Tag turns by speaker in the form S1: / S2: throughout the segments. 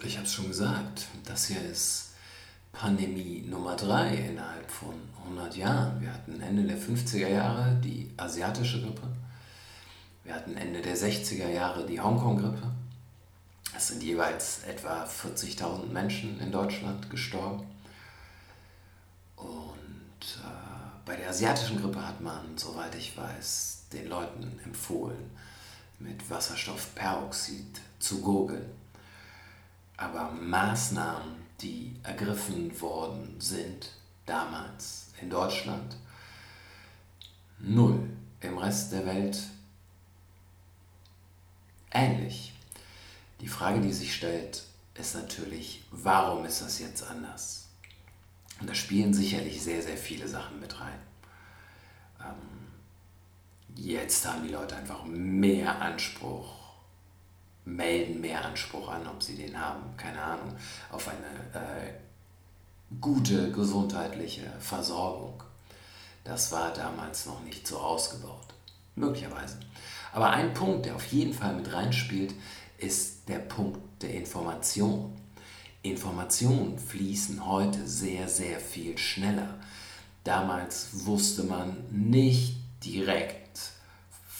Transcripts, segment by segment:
S1: Ich habe es schon gesagt, das hier ist Pandemie Nummer 3 innerhalb von 100 Jahren. Wir hatten Ende der 50er Jahre die asiatische Grippe. Wir hatten Ende der 60er Jahre die Hongkong-Grippe. Es sind jeweils etwa 40.000 Menschen in Deutschland gestorben. Und äh, bei der asiatischen Grippe hat man, soweit ich weiß, den Leuten empfohlen, mit Wasserstoffperoxid zu gurgeln. Aber Maßnahmen, die ergriffen worden sind, damals in Deutschland, null. Im Rest der Welt ähnlich. Die Frage, die sich stellt, ist natürlich, warum ist das jetzt anders? Und da spielen sicherlich sehr, sehr viele Sachen mit rein. Ähm, jetzt haben die Leute einfach mehr Anspruch melden mehr Anspruch an, ob sie den haben, keine Ahnung, auf eine äh, gute gesundheitliche Versorgung. Das war damals noch nicht so ausgebaut, möglicherweise. Aber ein Punkt, der auf jeden Fall mit reinspielt, ist der Punkt der Information. Informationen fließen heute sehr, sehr viel schneller. Damals wusste man nicht direkt,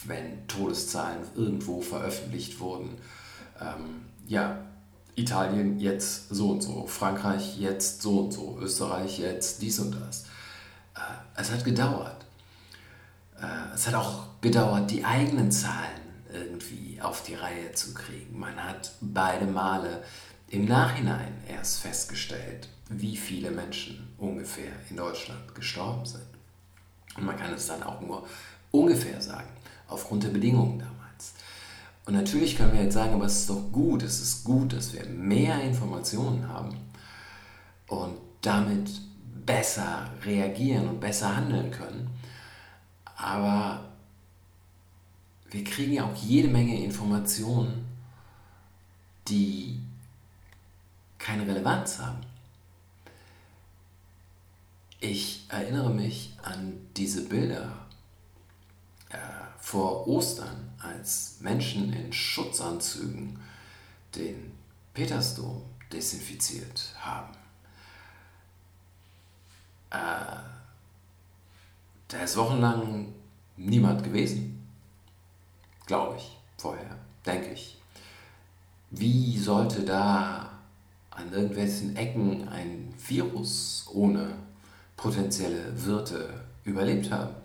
S1: wenn Todeszahlen irgendwo veröffentlicht wurden, ähm, ja, Italien jetzt so und so, Frankreich jetzt so und so, Österreich jetzt dies und das. Äh, es hat gedauert. Äh, es hat auch gedauert, die eigenen Zahlen irgendwie auf die Reihe zu kriegen. Man hat beide Male im Nachhinein erst festgestellt, wie viele Menschen ungefähr in Deutschland gestorben sind. Und man kann es dann auch nur ungefähr sagen, aufgrund der Bedingungen damals. Und natürlich können wir jetzt sagen, aber es ist doch gut, es ist gut, dass wir mehr Informationen haben und damit besser reagieren und besser handeln können. Aber wir kriegen ja auch jede Menge Informationen, die keine Relevanz haben. Ich erinnere mich an diese Bilder vor Ostern als Menschen in Schutzanzügen den Petersdom desinfiziert haben. Äh, da ist wochenlang niemand gewesen, glaube ich, vorher, denke ich. Wie sollte da an irgendwelchen Ecken ein Virus ohne potenzielle Wirte überlebt haben?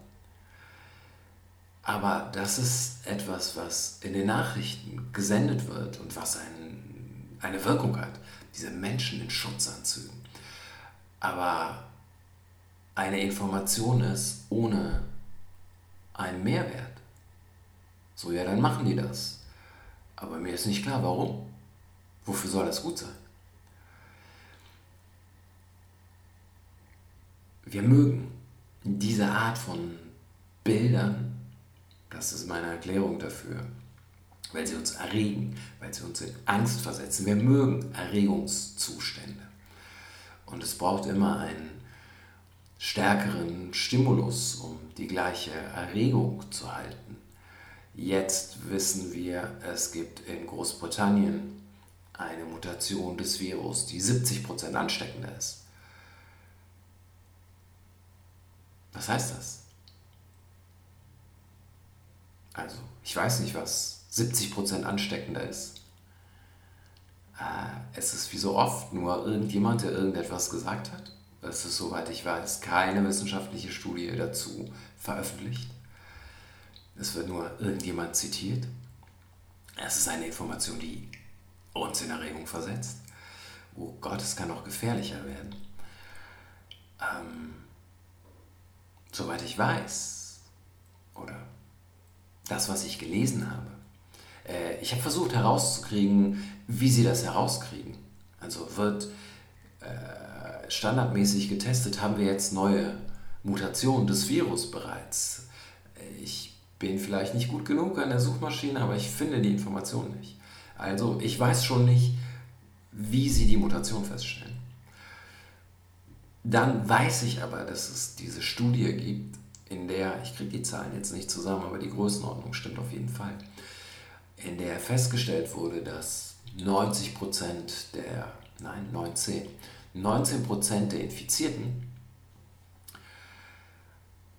S1: Aber das ist etwas, was in den Nachrichten gesendet wird und was ein, eine Wirkung hat. Diese Menschen in Schutzanzügen. Aber eine Information ist ohne einen Mehrwert. So, ja, dann machen die das. Aber mir ist nicht klar, warum. Wofür soll das gut sein? Wir mögen diese Art von Bildern das ist meine Erklärung dafür. Weil sie uns erregen, weil sie uns in Angst versetzen. Wir mögen Erregungszustände. Und es braucht immer einen stärkeren Stimulus, um die gleiche Erregung zu halten. Jetzt wissen wir, es gibt in Großbritannien eine Mutation des Virus, die 70% ansteckender ist. Was heißt das? Also, ich weiß nicht, was 70% ansteckender ist. Äh, es ist wie so oft nur irgendjemand, der irgendetwas gesagt hat. Es ist, soweit ich weiß, keine wissenschaftliche Studie dazu veröffentlicht. Es wird nur irgendjemand zitiert. Es ist eine Information, die uns in Erregung versetzt. Oh Gott, es kann auch gefährlicher werden. Ähm, soweit ich weiß, das, was ich gelesen habe. Äh, ich habe versucht herauszukriegen, wie sie das herauskriegen. Also wird äh, standardmäßig getestet, haben wir jetzt neue Mutationen des Virus bereits. Ich bin vielleicht nicht gut genug an der Suchmaschine, aber ich finde die Information nicht. Also ich weiß schon nicht, wie sie die Mutation feststellen. Dann weiß ich aber, dass es diese Studie gibt, in der, ich kriege die Zahlen jetzt nicht zusammen, aber die Größenordnung stimmt auf jeden Fall, in der festgestellt wurde, dass 90 der, nein, 19, 19 der Infizierten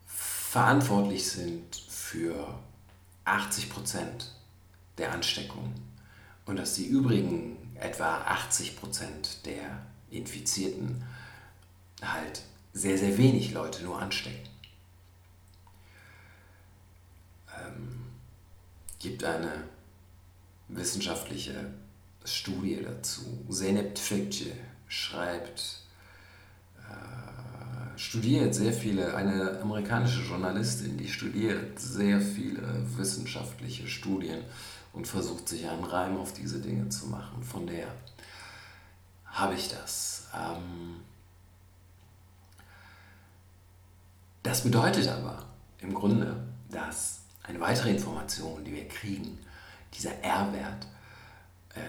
S1: verantwortlich sind für 80% der Ansteckungen und dass die übrigen etwa 80% der Infizierten halt sehr, sehr wenig Leute nur anstecken. Ähm, gibt eine wissenschaftliche Studie dazu. Zeynep Tfikce schreibt, äh, studiert sehr viele, eine amerikanische Journalistin, die studiert sehr viele wissenschaftliche Studien und versucht sich einen Reim auf diese Dinge zu machen. Von der habe ich das. Ähm, das bedeutet aber im Grunde, dass eine weitere Information, die wir kriegen, dieser R-Wert, äh,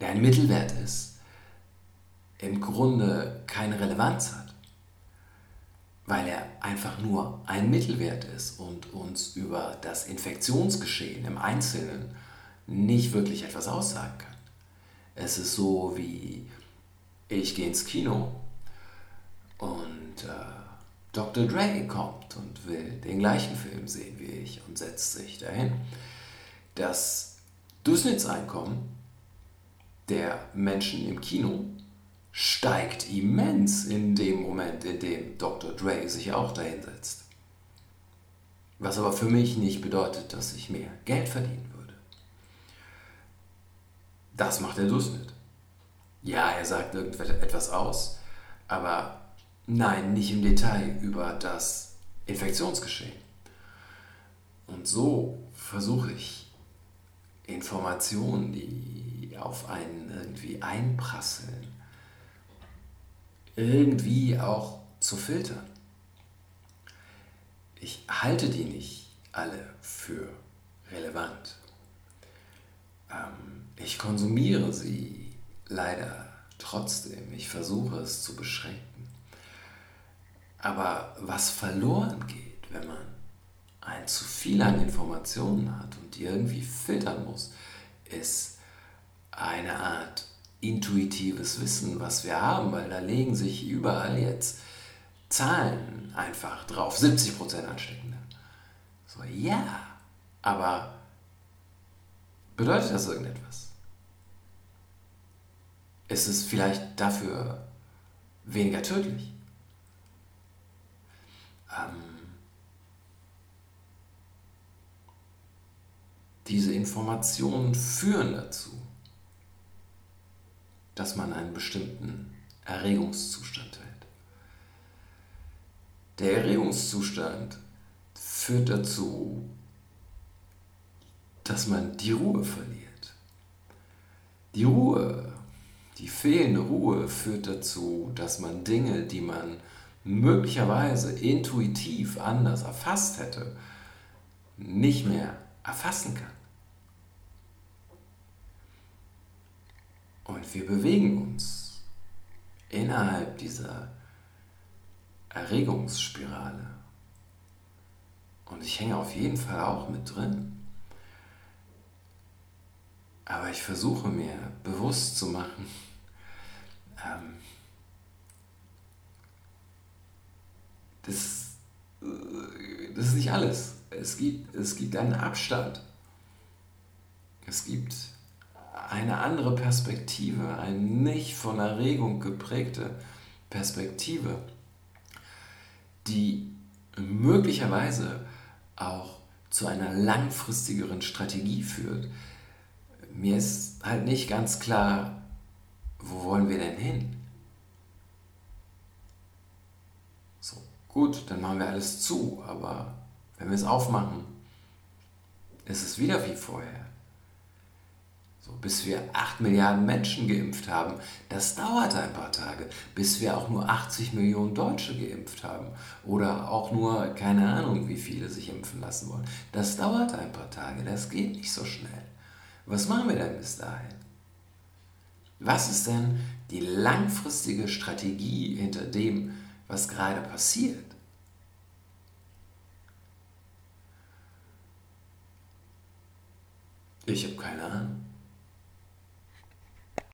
S1: der ein Mittelwert ist, im Grunde keine Relevanz hat, weil er einfach nur ein Mittelwert ist und uns über das Infektionsgeschehen im Einzelnen nicht wirklich etwas aussagen kann. Es ist so wie ich gehe ins Kino und äh, Dr. Dre kommt und will den gleichen Film sehen wie ich und setzt sich dahin. Das Durchschnittseinkommen der Menschen im Kino steigt immens in dem Moment, in dem Dr. Dre sich auch dahin setzt. Was aber für mich nicht bedeutet, dass ich mehr Geld verdienen würde. Das macht der Durchschnitt. Ja, er sagt irgendetwas aus, aber Nein, nicht im Detail über das Infektionsgeschehen. Und so versuche ich Informationen, die auf einen irgendwie einprasseln, irgendwie auch zu filtern. Ich halte die nicht alle für relevant. Ähm, ich konsumiere sie leider trotzdem. Ich versuche es zu beschränken. Aber was verloren geht, wenn man ein zu viel an Informationen hat und die irgendwie filtern muss, ist eine Art intuitives Wissen, was wir haben, weil da legen sich überall jetzt Zahlen einfach drauf. 70% Ansteckende. So, ja, aber bedeutet das irgendetwas? Ist es vielleicht dafür weniger tödlich? Ähm, diese Informationen führen dazu, dass man einen bestimmten Erregungszustand hält. Der Erregungszustand führt dazu, dass man die Ruhe verliert. Die Ruhe, die fehlende Ruhe führt dazu, dass man Dinge, die man möglicherweise intuitiv anders erfasst hätte, nicht mehr erfassen kann. Und wir bewegen uns innerhalb dieser Erregungsspirale. Und ich hänge auf jeden Fall auch mit drin. Aber ich versuche mir bewusst zu machen, ähm, das, äh, das ist nicht alles. Es gibt, es gibt einen Abstand. Es gibt eine andere Perspektive, eine nicht von Erregung geprägte Perspektive, die möglicherweise auch zu einer langfristigeren Strategie führt. Mir ist halt nicht ganz klar, wo wollen wir denn hin? Gut, dann machen wir alles zu, aber wenn wir es aufmachen, ist es wieder wie vorher. So, bis wir 8 Milliarden Menschen geimpft haben, das dauert ein paar Tage, bis wir auch nur 80 Millionen Deutsche geimpft haben oder auch nur keine Ahnung, wie viele sich impfen lassen wollen. Das dauert ein paar Tage, das geht nicht so schnell. Was machen wir denn bis dahin? Was ist denn die langfristige Strategie hinter dem, was gerade passiert? Ich habe keine Ahnung.